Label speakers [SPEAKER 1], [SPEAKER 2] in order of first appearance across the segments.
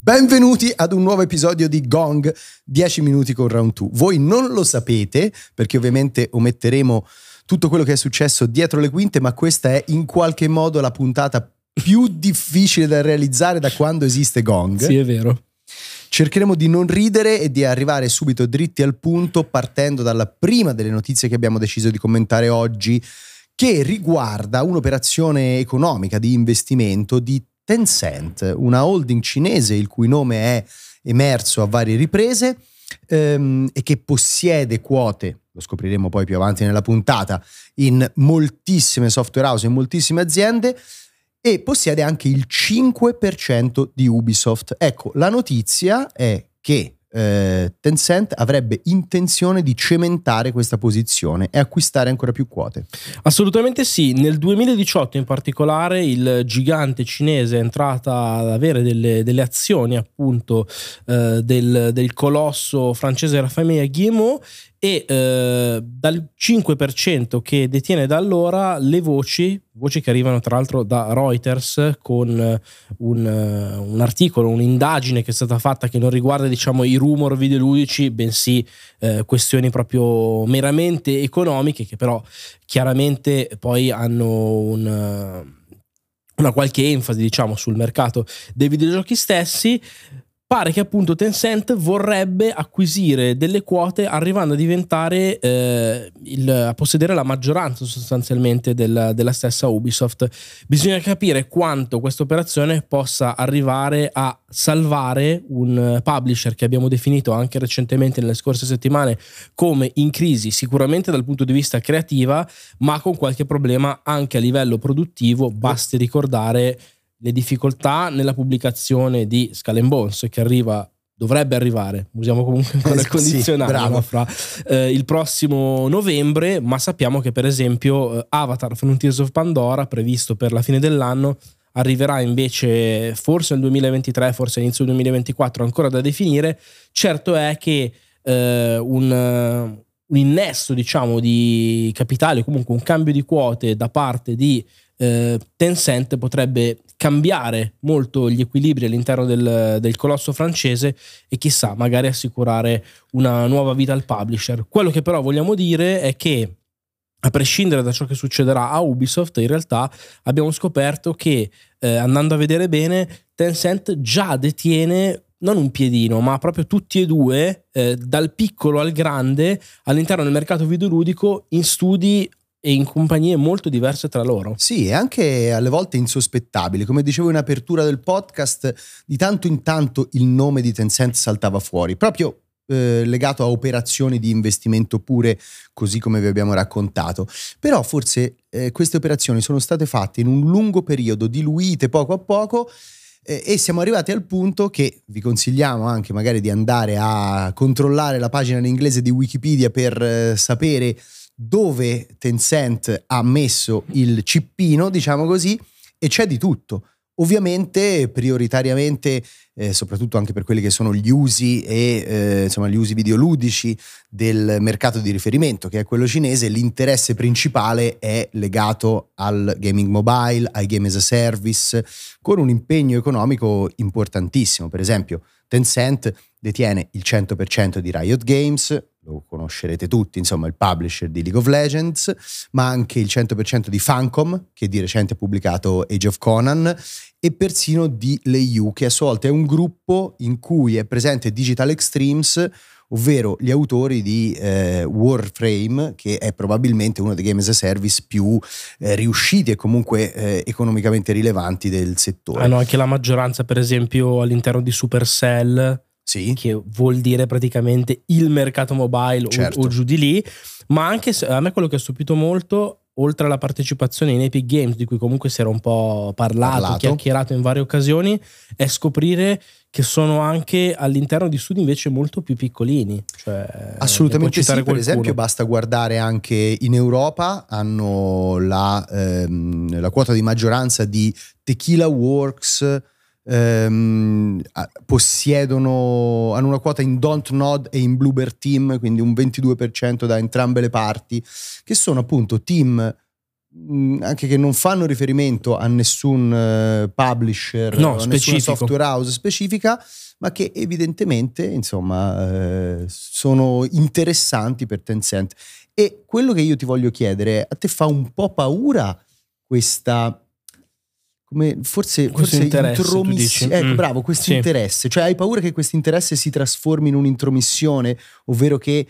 [SPEAKER 1] Benvenuti ad un nuovo episodio di Gong 10 minuti con Round 2. Voi non lo sapete perché ovviamente ometteremo tutto quello che è successo dietro le quinte, ma questa è in qualche modo la puntata più difficile da realizzare da quando esiste Gong.
[SPEAKER 2] Sì, è vero.
[SPEAKER 1] Cercheremo di non ridere e di arrivare subito dritti al punto partendo dalla prima delle notizie che abbiamo deciso di commentare oggi che riguarda un'operazione economica di investimento di Tencent, una holding cinese il cui nome è emerso a varie riprese ehm, e che possiede quote, lo scopriremo poi più avanti nella puntata, in moltissime software house, in moltissime aziende e possiede anche il 5% di Ubisoft. Ecco, la notizia è che eh, Tencent avrebbe intenzione di cementare questa posizione e acquistare ancora più quote.
[SPEAKER 2] Assolutamente sì, nel 2018 in particolare il gigante cinese è entrata ad avere delle, delle azioni appunto eh, del, del, colosso francese famiglia Guillemot e eh, dal 5% che detiene da allora le voci, voci che arrivano tra l'altro da Reuters con un, un, articolo, un'indagine che è stata fatta che non riguarda diciamo i rumor videoludici, bensì eh, questioni proprio meramente economiche che però chiaramente poi hanno un, una qualche enfasi diciamo sul mercato dei videogiochi stessi pare che appunto Tencent vorrebbe acquisire delle quote arrivando a diventare eh, il, a possedere la maggioranza sostanzialmente del, della stessa Ubisoft. Bisogna capire quanto questa operazione possa arrivare a salvare un publisher che abbiamo definito anche recentemente nelle scorse settimane come in crisi sicuramente dal punto di vista creativa ma con qualche problema anche a livello produttivo basti ricordare le difficoltà nella pubblicazione di Skull Bones che arriva dovrebbe arrivare, usiamo comunque ancora il condizionale, sì, fra eh, il prossimo novembre, ma sappiamo che per esempio eh, Avatar Frontiers of Pandora, previsto per la fine dell'anno, arriverà invece forse nel 2023, forse inizio 2024, ancora da definire. Certo è che eh, un, un innesto diciamo di capitale, comunque un cambio di quote da parte di eh, Tencent potrebbe cambiare molto gli equilibri all'interno del, del, colosso francese e chissà, magari assicurare una nuova vita al publisher. Quello che però vogliamo dire è che a prescindere da ciò che succederà a Ubisoft, in realtà abbiamo scoperto che eh, andando a vedere bene, Tencent già detiene non un piedino, ma proprio tutti e due, eh, dal piccolo al grande, all'interno del mercato videoludico in studi e in compagnie molto diverse tra loro.
[SPEAKER 1] Sì, e anche alle volte insospettabili. Come dicevo in apertura del podcast, di tanto in tanto il nome di Tencent saltava fuori, proprio eh, legato a operazioni di investimento pure, così come vi abbiamo raccontato. Però forse eh, queste operazioni sono state fatte in un lungo periodo, diluite poco a poco eh, e siamo arrivati al punto che vi consigliamo anche magari di andare a controllare la pagina in inglese di Wikipedia per eh, sapere dove Tencent ha messo il cippino, diciamo così, e c'è di tutto. Ovviamente, prioritariamente, eh, soprattutto anche per quelli che sono gli usi e eh, insomma, gli usi videoludici del mercato di riferimento, che è quello cinese, l'interesse principale è legato al gaming mobile, ai game as a service, con un impegno economico importantissimo. Per esempio, Tencent detiene il 100% di Riot Games, lo conoscerete tutti, insomma il publisher di League of Legends, ma anche il 100% di Funcom, che di recente ha pubblicato Age of Conan, e persino di Leiu, che a sua volta è un gruppo in cui è presente Digital Extremes, ovvero gli autori di eh, Warframe, che è probabilmente uno dei game as a service più eh, riusciti e comunque eh, economicamente rilevanti del settore.
[SPEAKER 2] Hanno anche la maggioranza, per esempio, all'interno di Supercell
[SPEAKER 1] sì.
[SPEAKER 2] che vuol dire praticamente il mercato mobile certo. o, o, giù di lì, ma anche a me quello che ha stupito molto oltre alla partecipazione in Epic Games, di cui comunque si era un po' parlato, parlato. chiacchierato in varie occasioni, è scoprire che sono anche all'interno di studi invece molto più piccolini. Cioè,
[SPEAKER 1] Assolutamente sì, per esempio basta guardare anche in Europa, hanno la, ehm, la quota di maggioranza di Tequila Works, ehm, possiedono, hanno una quota in Don't Nod e in Bluebird Team, quindi un 22% da entrambe le parti, che sono appunto team anche che non fanno riferimento a nessun uh, publisher
[SPEAKER 2] no,
[SPEAKER 1] nessuna software house specifica, ma che evidentemente insomma uh, sono interessanti per Tencent. E quello che io ti voglio chiedere è, a te fa un po' paura questa come forse,
[SPEAKER 2] questo
[SPEAKER 1] forse
[SPEAKER 2] interesse, intromissione.
[SPEAKER 1] Ecco, mm. bravo, questo sì. interesse. Cioè, hai paura che questo interesse si trasformi in un'intromissione, ovvero che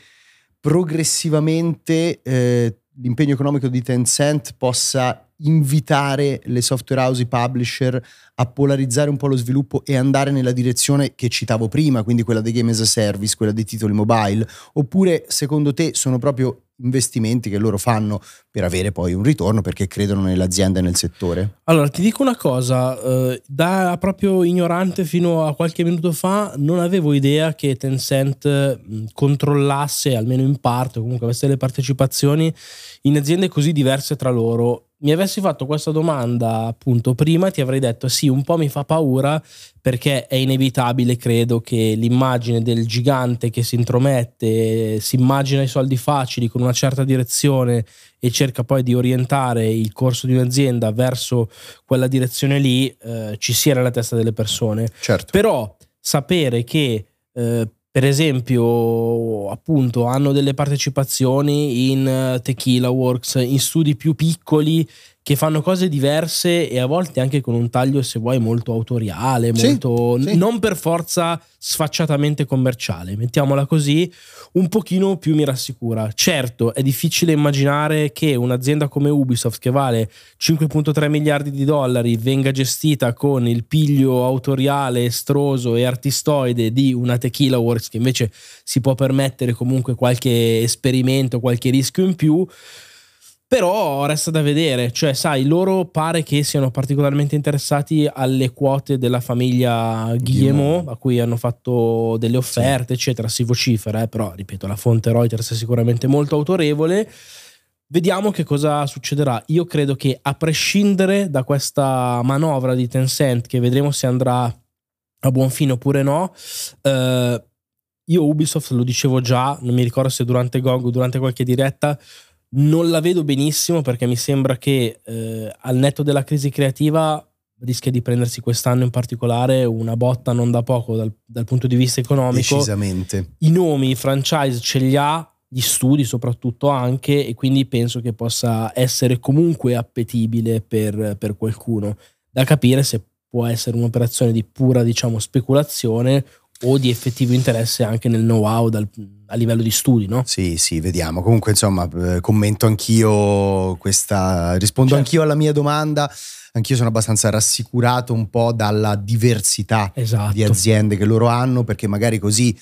[SPEAKER 1] progressivamente eh, l'impegno economico di Tencent possa invitare le software house, i publisher a polarizzare un po' lo sviluppo e andare nella direzione che citavo prima, quindi quella dei game as a service, quella dei titoli mobile, oppure secondo te sono proprio investimenti che loro fanno per avere poi un ritorno perché credono nell'azienda e nel settore?
[SPEAKER 2] Allora, ti dico una cosa, eh, da proprio ignorante fino a qualche minuto fa non avevo idea che Tencent controllasse, almeno in parte, comunque avesse le partecipazioni in aziende così diverse tra loro mi avessi fatto questa domanda appunto prima ti avrei detto sì un po' mi fa paura perché è inevitabile credo che l'immagine del gigante che si intromette si immagina i soldi facili con una certa direzione e cerca poi di orientare il corso di un'azienda verso quella direzione lì eh, ci sia nella testa delle persone
[SPEAKER 1] certo.
[SPEAKER 2] però sapere che eh, per esempio, appunto, hanno delle partecipazioni in eh, Tequila Works, in studi più piccoli che fanno cose diverse e a volte anche con un taglio, se vuoi, molto autoriale, sì, molto sì. non per forza sfacciatamente commerciale, mettiamola così, un pochino più mi rassicura. Certo, è difficile immaginare che un'azienda come Ubisoft che vale 5.3 miliardi di dollari venga gestita con il piglio autoriale, estroso e artistoide di una Tequila Works che invece si può permettere comunque qualche esperimento, qualche rischio in più però resta da vedere, cioè sai, loro pare che siano particolarmente interessati alle quote della famiglia Guillemot, a cui hanno fatto delle offerte, sì. eccetera, si vocifera, eh, però ripeto, la fonte Reuters è sicuramente molto autorevole. Vediamo che cosa succederà. Io credo che a prescindere da questa manovra di Tencent, che vedremo se andrà a buon fine oppure no, eh, io Ubisoft lo dicevo già, non mi ricordo se durante Gong o durante qualche diretta, non la vedo benissimo perché mi sembra che eh, al netto della crisi creativa rischia di prendersi quest'anno in particolare una botta non da poco dal, dal punto di vista economico.
[SPEAKER 1] Decisamente.
[SPEAKER 2] I nomi, i franchise ce li ha, gli studi soprattutto anche e quindi penso che possa essere comunque appetibile per, per qualcuno. Da capire se può essere un'operazione di pura diciamo speculazione o di effettivo interesse anche nel know-how dal, a livello di studi, no?
[SPEAKER 1] Sì, sì, vediamo. Comunque, insomma, eh, commento anch'io questa, rispondo certo. anch'io alla mia domanda. Anch'io sono abbastanza rassicurato un po' dalla diversità
[SPEAKER 2] esatto.
[SPEAKER 1] di aziende che loro hanno, perché magari così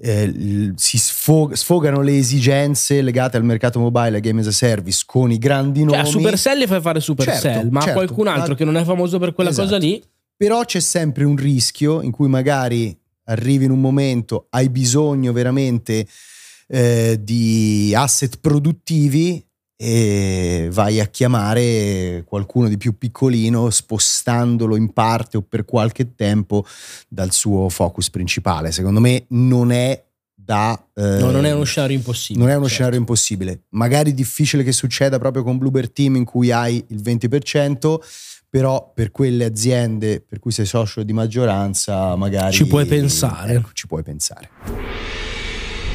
[SPEAKER 1] eh, si sfog- sfogano le esigenze legate al mercato mobile e game as a service con i grandi nomi. Cioè, a
[SPEAKER 2] Supercell fai fare Supercell, certo, ma certo, qualcun altro ma... che non è famoso per quella esatto. cosa lì.
[SPEAKER 1] Però c'è sempre un rischio in cui magari arrivi in un momento, hai bisogno veramente eh, di asset produttivi e vai a chiamare qualcuno di più piccolino spostandolo in parte o per qualche tempo dal suo focus principale. Secondo me non è da...
[SPEAKER 2] Eh, no, non è uno scenario impossibile.
[SPEAKER 1] Non è uno certo. scenario impossibile. Magari difficile che succeda proprio con Bluebird Team in cui hai il 20%, però per quelle aziende per cui sei socio di maggioranza magari
[SPEAKER 2] ci puoi pensare.
[SPEAKER 1] Ecco, ci puoi pensare.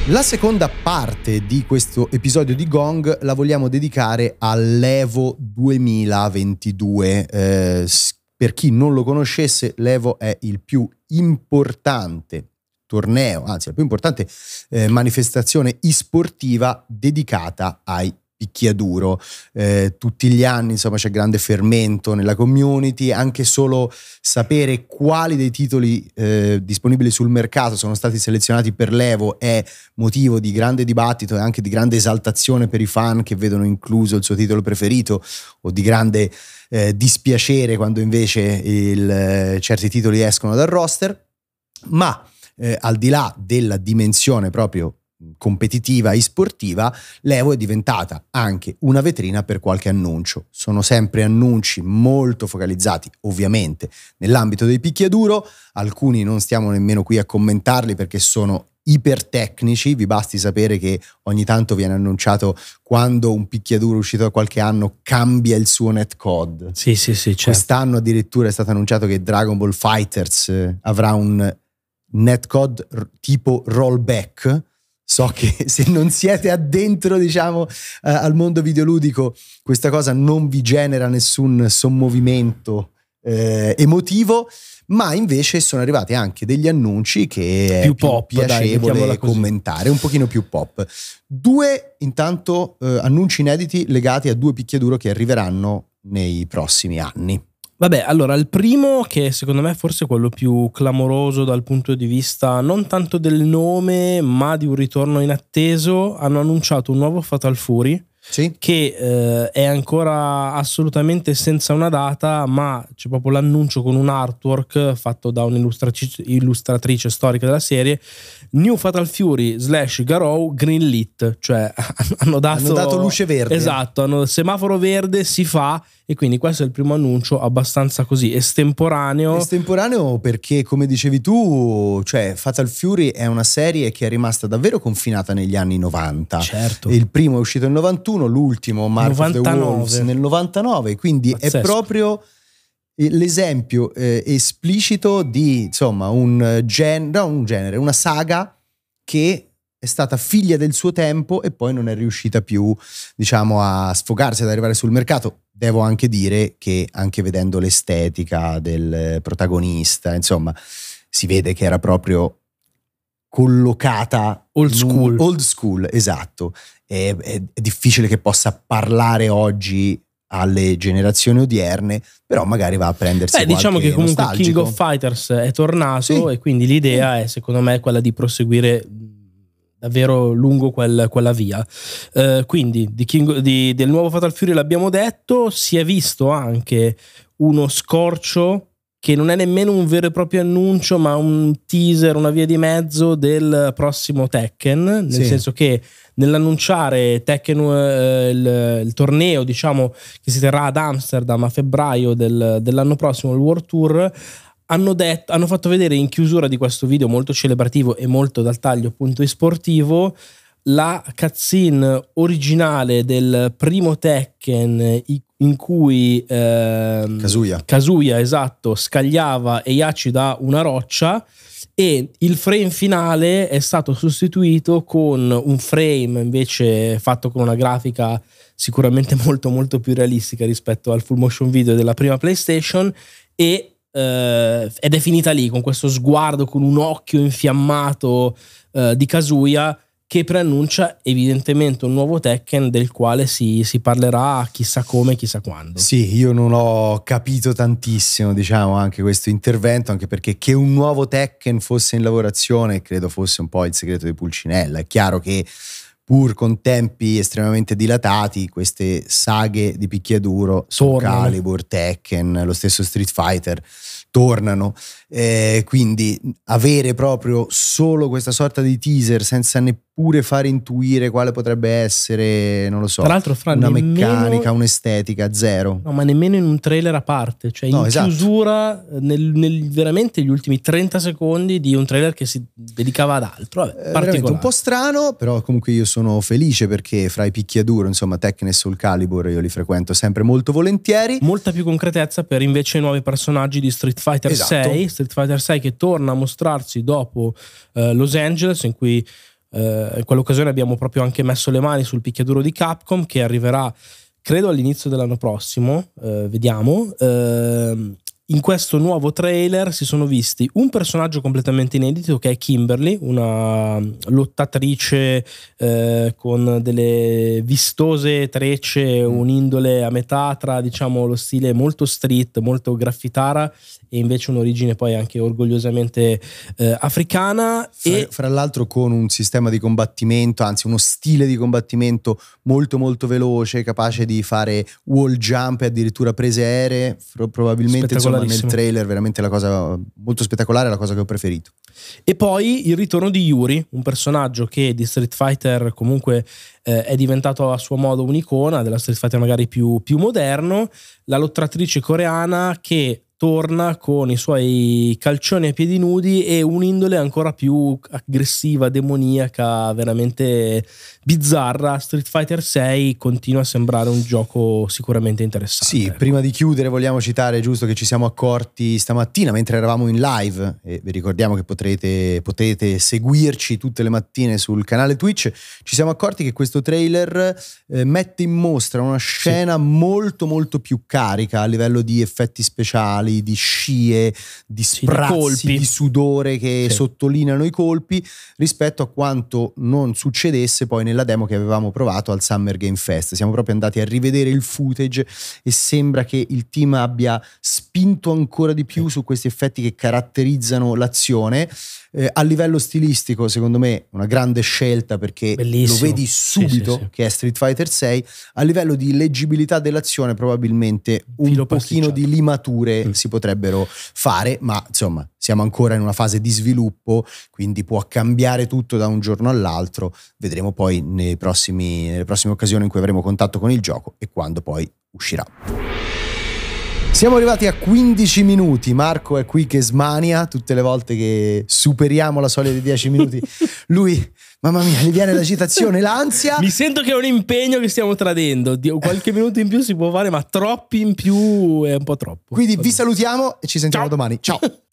[SPEAKER 1] La seconda parte di questo episodio di Gong la vogliamo dedicare all'Evo 2022. Eh, per chi non lo conoscesse, l'Evo è il più importante torneo, anzi la più importante eh, manifestazione e-sportiva dedicata ai picchiaduro. Eh, tutti gli anni, insomma, c'è grande fermento nella community, anche solo sapere quali dei titoli eh, disponibili sul mercato sono stati selezionati per l'Evo è motivo di grande dibattito e anche di grande esaltazione per i fan che vedono incluso il suo titolo preferito o di grande eh, dispiacere quando invece il, eh, certi titoli escono dal roster. Ma eh, al di là della dimensione proprio competitiva e sportiva, l'Evo è diventata anche una vetrina per qualche annuncio. Sono sempre annunci molto focalizzati, ovviamente, nell'ambito dei picchiaduro, alcuni non stiamo nemmeno qui a commentarli perché sono ipertecnici, vi basti sapere che ogni tanto viene annunciato quando un picchiaduro uscito da qualche anno cambia il suo netcode.
[SPEAKER 2] Sì, sì, sì. Certo.
[SPEAKER 1] Quest'anno addirittura è stato annunciato che Dragon Ball Fighters eh, avrà un netcode tipo rollback So che se non siete addentro, diciamo, eh, al mondo videoludico, questa cosa non vi genera nessun sommovimento eh, emotivo, ma invece sono arrivati anche degli annunci che
[SPEAKER 2] più
[SPEAKER 1] è più
[SPEAKER 2] pop,
[SPEAKER 1] piacevole
[SPEAKER 2] dai,
[SPEAKER 1] commentare, un pochino più pop. Due intanto eh, annunci inediti legati a due picchiaduro che arriveranno nei prossimi anni.
[SPEAKER 2] Vabbè, allora il primo, che secondo me è forse quello più clamoroso dal punto di vista non tanto del nome, ma di un ritorno inatteso, hanno annunciato un nuovo Fatal Fury.
[SPEAKER 1] Sì.
[SPEAKER 2] che eh, è ancora assolutamente senza una data, ma c'è proprio l'annuncio con un artwork fatto da un'illustratrice storica della serie. New Fatal Fury slash Garou Greenlit, cioè hanno dato,
[SPEAKER 1] hanno dato luce verde.
[SPEAKER 2] Esatto, hanno semaforo verde, si fa e quindi questo è il primo annuncio abbastanza così estemporaneo.
[SPEAKER 1] Estemporaneo perché come dicevi tu, cioè Fatal Fury è una serie che è rimasta davvero confinata negli anni 90.
[SPEAKER 2] Certo.
[SPEAKER 1] Il primo è uscito nel 91, l'ultimo Mark 99. of the Wolves nel 99, quindi Pazzesco. è proprio l'esempio eh, esplicito di insomma un, gen- no, un genere, una saga che è stata figlia del suo tempo e poi non è riuscita più, diciamo, a sfogarsi, ad arrivare sul mercato. Devo anche dire che anche vedendo l'estetica del protagonista, insomma, si vede che era proprio collocata
[SPEAKER 2] old school.
[SPEAKER 1] Old school, esatto. È, è, è difficile che possa parlare oggi alle generazioni odierne, però magari va a prendersi
[SPEAKER 2] Beh, diciamo che comunque nostalgico. King of Fighters è tornato sì. e quindi l'idea è secondo me quella di proseguire davvero lungo quel, quella via. Uh, quindi di King, di, del nuovo Fatal Fury l'abbiamo detto, si è visto anche uno scorcio che non è nemmeno un vero e proprio annuncio, ma un teaser, una via di mezzo del prossimo Tekken, nel sì. senso che nell'annunciare Tekken, eh, il, il, torneo diciamo, che si terrà ad Amsterdam a febbraio del, dell'anno prossimo, il World Tour, hanno, detto, hanno fatto vedere in chiusura di questo video molto celebrativo e molto dal taglio appunto esportivo la cutscene originale del primo Tekken in cui eh,
[SPEAKER 1] Kazuya.
[SPEAKER 2] Kazuya esatto scagliava Eiachi da una roccia e il frame finale è stato sostituito con un frame invece fatto con una grafica sicuramente molto molto più realistica rispetto al full motion video della prima PlayStation e eh, ed è finita lì con questo sguardo con un occhio infiammato eh, di Kazuya che preannuncia evidentemente un nuovo Tekken del quale si, si, parlerà chissà come, chissà quando.
[SPEAKER 1] Sì, io non ho capito tantissimo, diciamo, anche questo intervento, anche perché che un nuovo Tekken fosse in lavorazione credo fosse un po' il segreto di Pulcinella. È chiaro che pur con tempi estremamente dilatati, queste saghe di picchiaduro, Soul Calibur, Tekken, lo stesso Street Fighter, tornano. Eh, quindi avere proprio solo questa sorta di teaser senza neppure fare intuire quale potrebbe essere, non lo so,
[SPEAKER 2] Tra l'altro, fra
[SPEAKER 1] una
[SPEAKER 2] nemmeno,
[SPEAKER 1] meccanica, un'estetica, zero.
[SPEAKER 2] No, ma nemmeno in un trailer a parte, cioè in no, esatto. chiusura, nel, nel, veramente gli ultimi 30 secondi di un trailer che si dedicava ad altro. Vabbè,
[SPEAKER 1] eh, un po' strano, però comunque io sono felice perché fra i picchiaduro, insomma, Tekken e Soul Calibur io li frequento sempre molto volentieri.
[SPEAKER 2] Molta più concretezza per invece i nuovi personaggi di Street Fighter esatto. 6, Street Fighter 6 che torna a mostrarsi dopo eh, Los Angeles in cui eh, in quell'occasione abbiamo proprio anche messo le mani sul picchiaduro di Capcom che arriverà credo all'inizio dell'anno prossimo, eh, vediamo. Ehm, in questo nuovo trailer si sono visti un personaggio completamente inedito che è Kimberly, una lottatrice eh, con delle vistose trecce, mm. un'indole a metà tra diciamo lo stile molto street, molto graffitara e invece un'origine poi anche orgogliosamente eh, africana.
[SPEAKER 1] Fra,
[SPEAKER 2] e
[SPEAKER 1] fra l'altro con un sistema di combattimento, anzi uno stile di combattimento molto molto veloce, capace di fare wall jump e addirittura prese aeree, probabilmente insomma nel trailer veramente la cosa molto spettacolare, la cosa che ho preferito.
[SPEAKER 2] E poi il ritorno di Yuri, un personaggio che di Street Fighter comunque eh, è diventato a suo modo un'icona, della Street Fighter magari più, più moderno, la lottatrice coreana che torna con i suoi calcioni a piedi nudi e un'indole ancora più aggressiva, demoniaca, veramente bizzarra. Street Fighter 6 continua a sembrare un gioco sicuramente interessante.
[SPEAKER 1] Sì, prima di chiudere vogliamo citare giusto che ci siamo accorti stamattina mentre eravamo in live e vi ricordiamo che potrete, potete seguirci tutte le mattine sul canale Twitch, ci siamo accorti che questo trailer eh, mette in mostra una scena sì. molto molto più carica a livello di effetti speciali verticali, di scie, di sprazzi sì, di, di, sudore che sì. sottolineano i colpi rispetto a quanto non succedesse poi nella demo che avevamo provato al Summer Game Fest. Siamo proprio andati a rivedere il footage e sembra che il team abbia spinto ancora di più su questi effetti che caratterizzano l'azione. Eh, a livello stilistico, secondo me, una grande scelta perché Bellissimo. lo vedi subito sì, sì, sì. che è Street Fighter 6. A livello di leggibilità dell'azione, probabilmente un Filo pochino di limature mm. si potrebbero fare, ma insomma, siamo ancora in una fase di sviluppo, quindi può cambiare tutto da un giorno all'altro. Vedremo poi prossimi, nelle prossime occasioni in cui avremo contatto con il gioco e quando poi uscirà. Siamo arrivati a 15 minuti, Marco è qui che smania tutte le volte che superiamo la soglia di 10 minuti. Lui, mamma mia, gli viene l'agitazione, l'ansia.
[SPEAKER 2] Mi sento che è un impegno che stiamo tradendo. Qualche minuto in più si può fare, ma troppi in più è un po' troppo.
[SPEAKER 1] Quindi vi salutiamo e ci sentiamo Ciao. domani. Ciao.